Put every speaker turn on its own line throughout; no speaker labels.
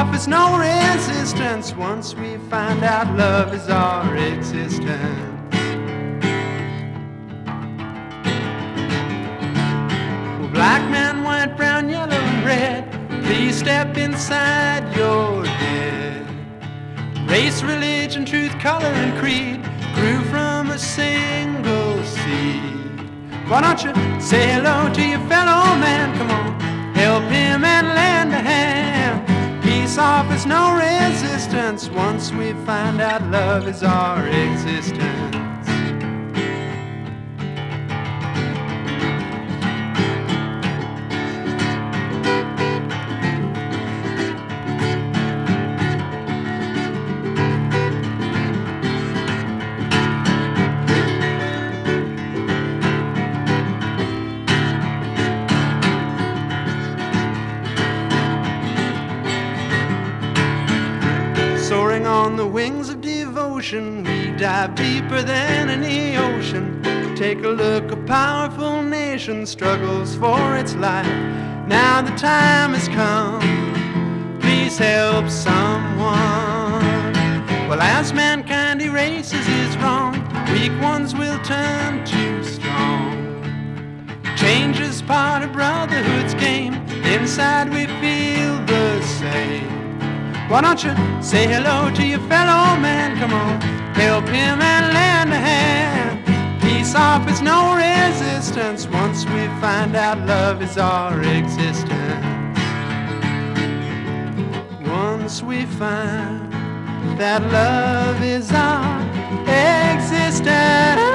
offers no resistance once we find out love is our existence. Black man, white, brown, yellow, and red, please step inside your head. Race, religion, truth, color, and creed grew from a single seed. Why don't you say hello to your fellow man? Come on, help him and lend a hand. Peace offers no resistance once we find out love is our existence. Dive deeper than any ocean. Take a look, a powerful nation struggles for its life. Now the time has come. Please help someone. Well, as mankind erases his wrong, weak ones will turn to strong. Change is part of brotherhood's game. Inside we feel the same. Why don't you say hello to your fellow man? Come on, help him and lend a hand. Peace offers no resistance once we find out love is our existence. Once we find that love is our existence.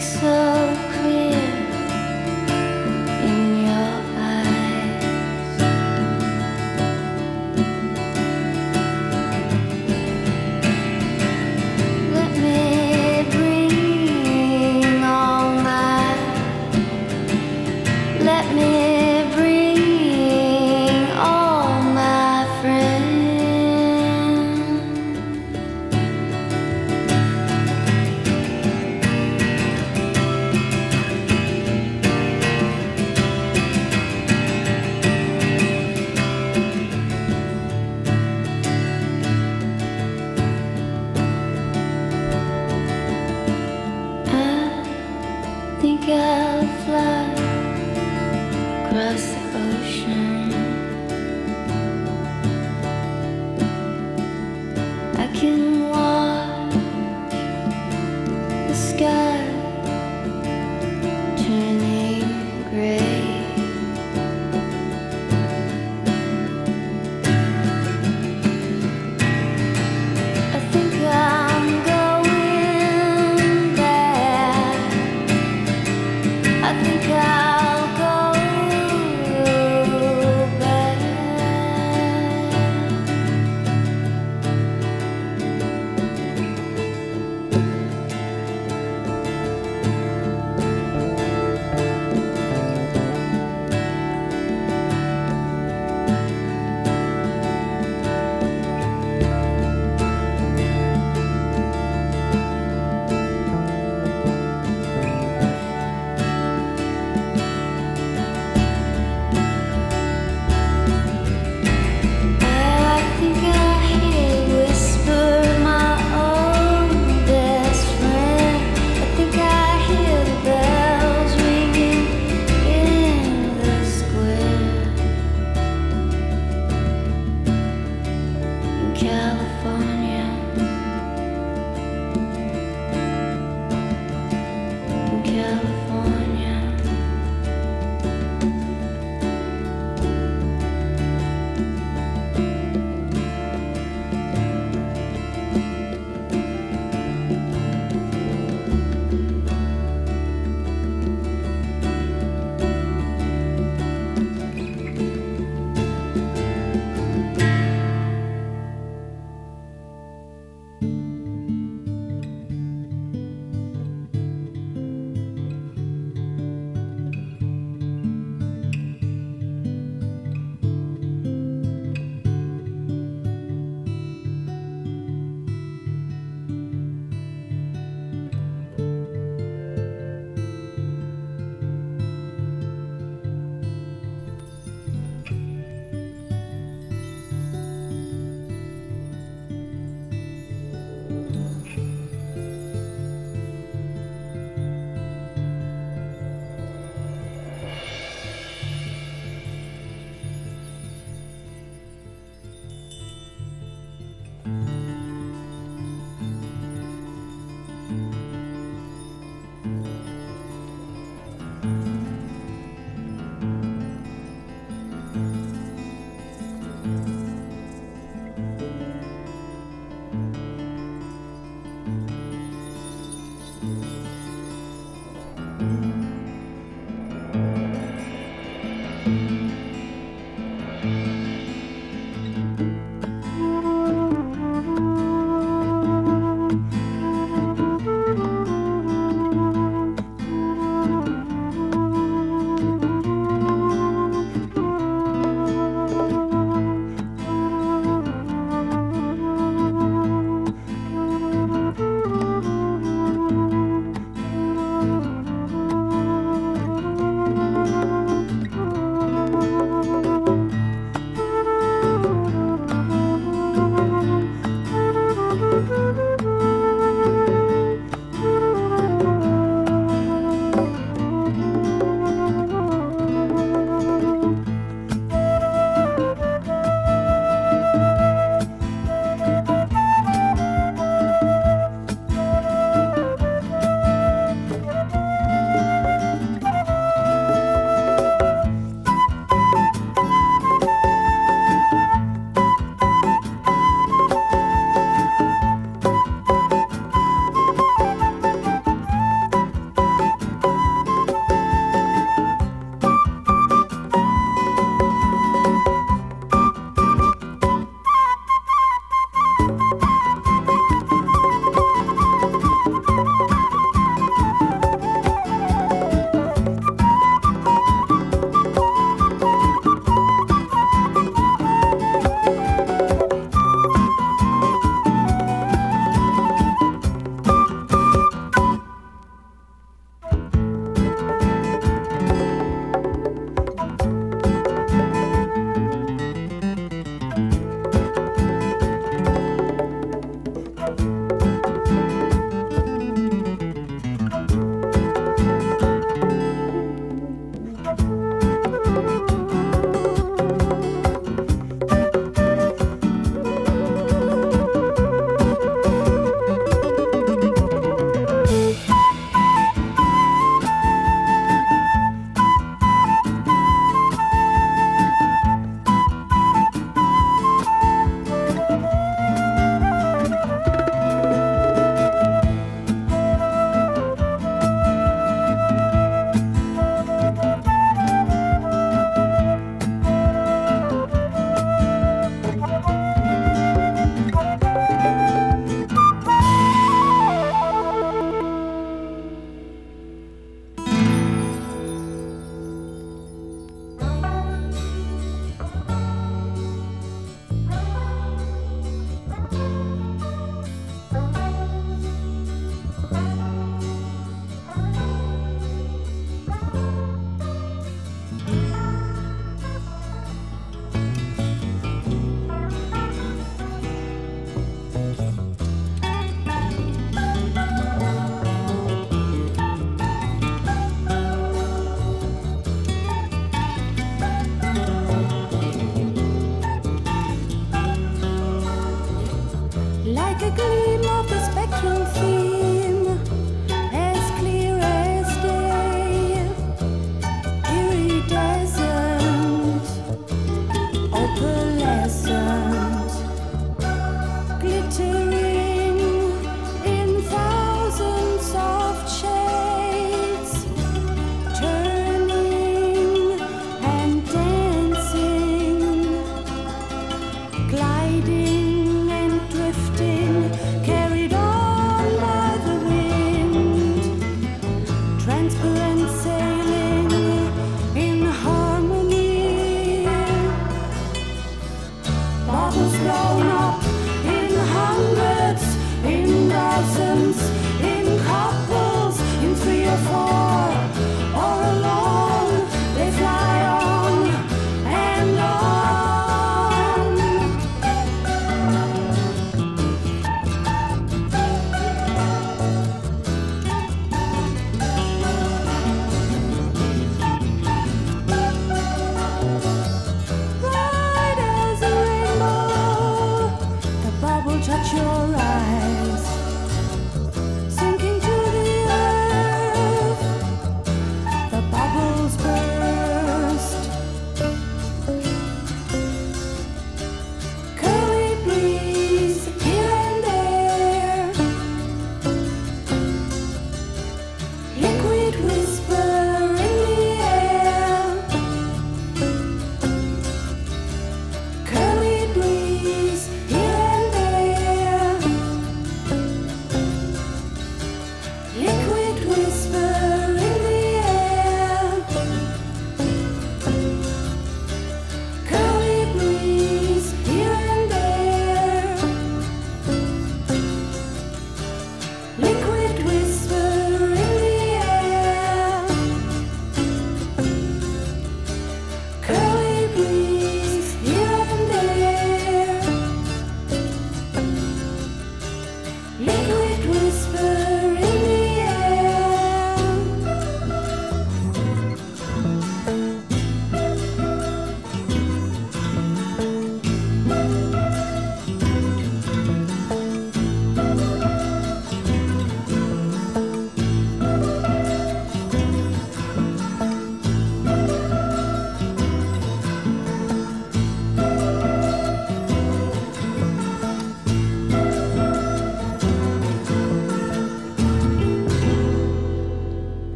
so.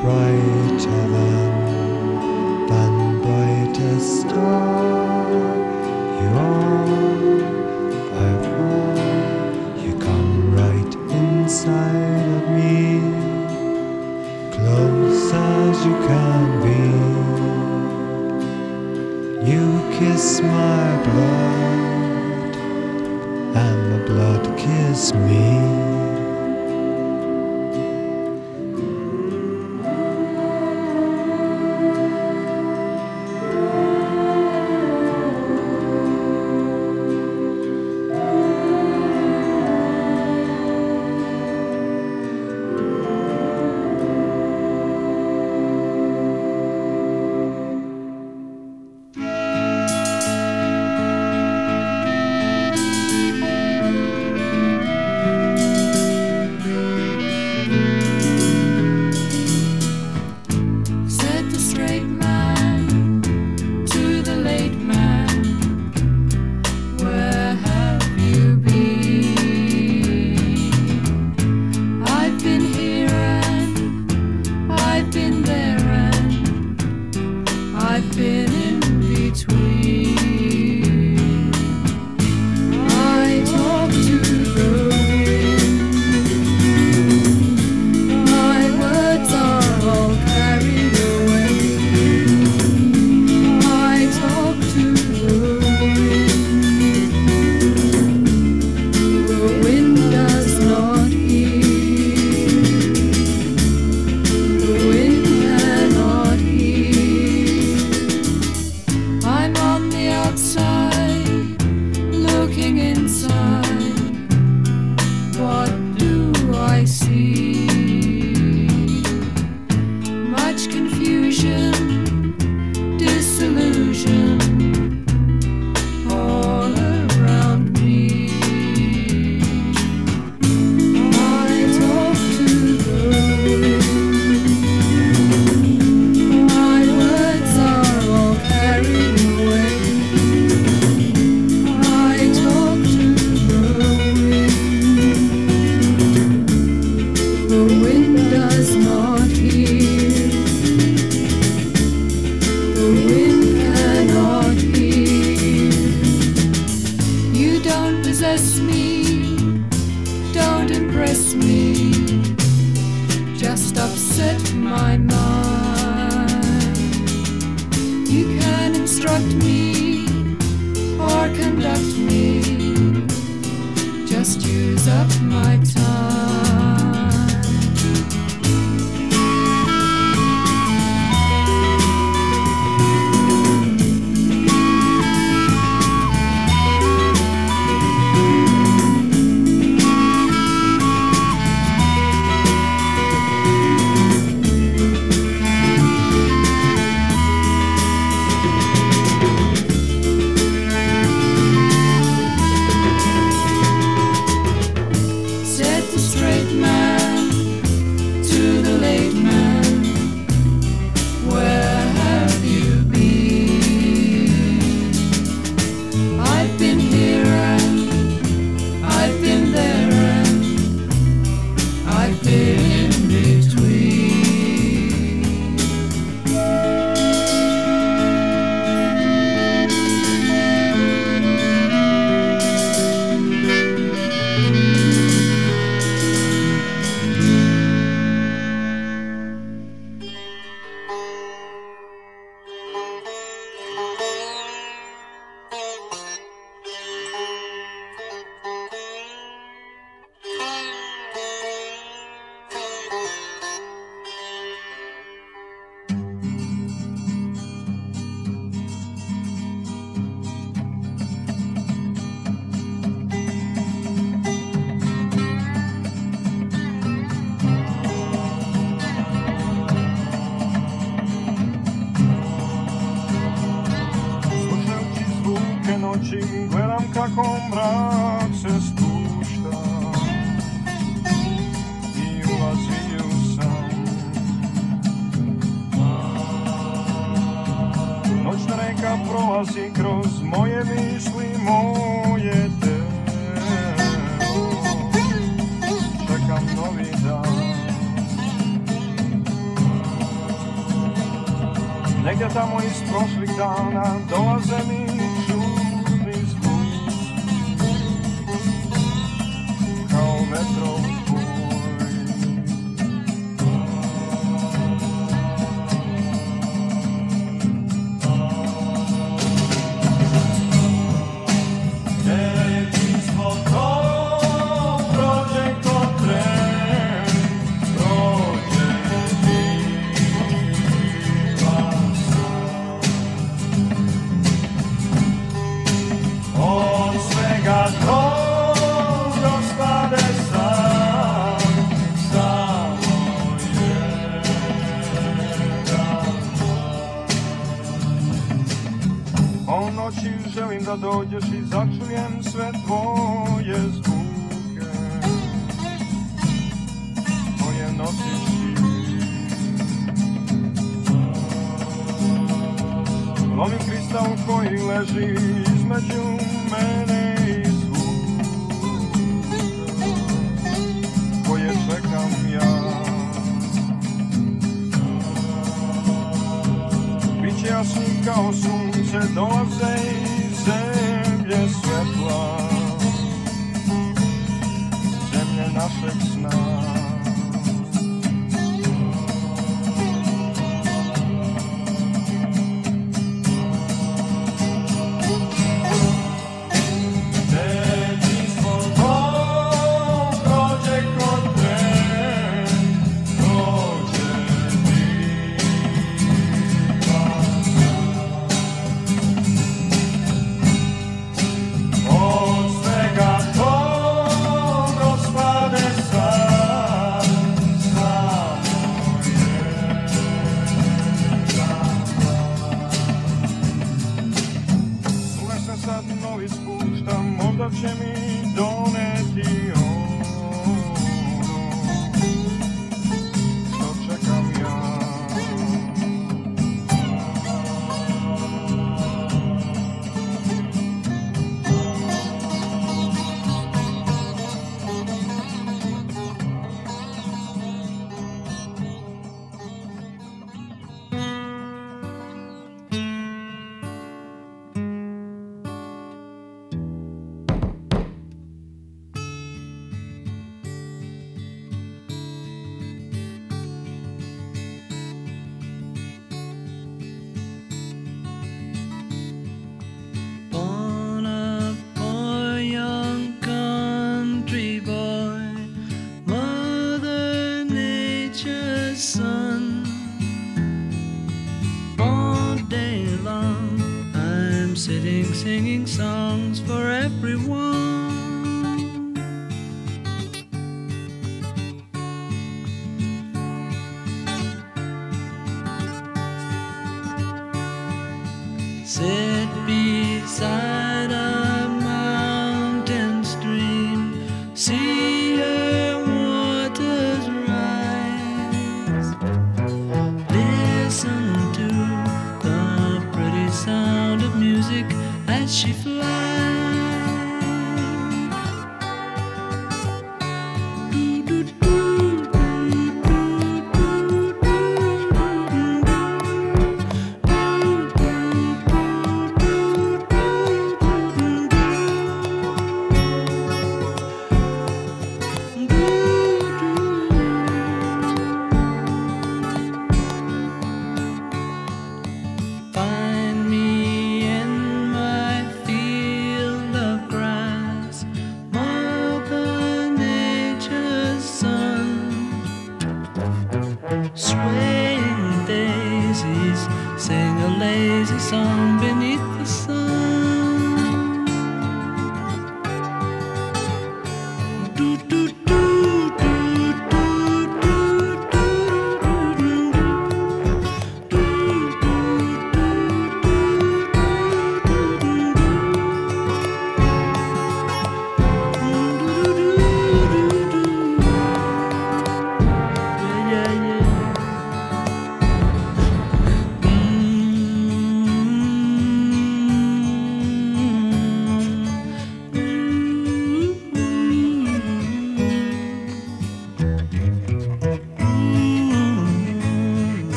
Brighter than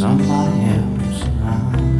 somebody else around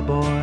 a boy,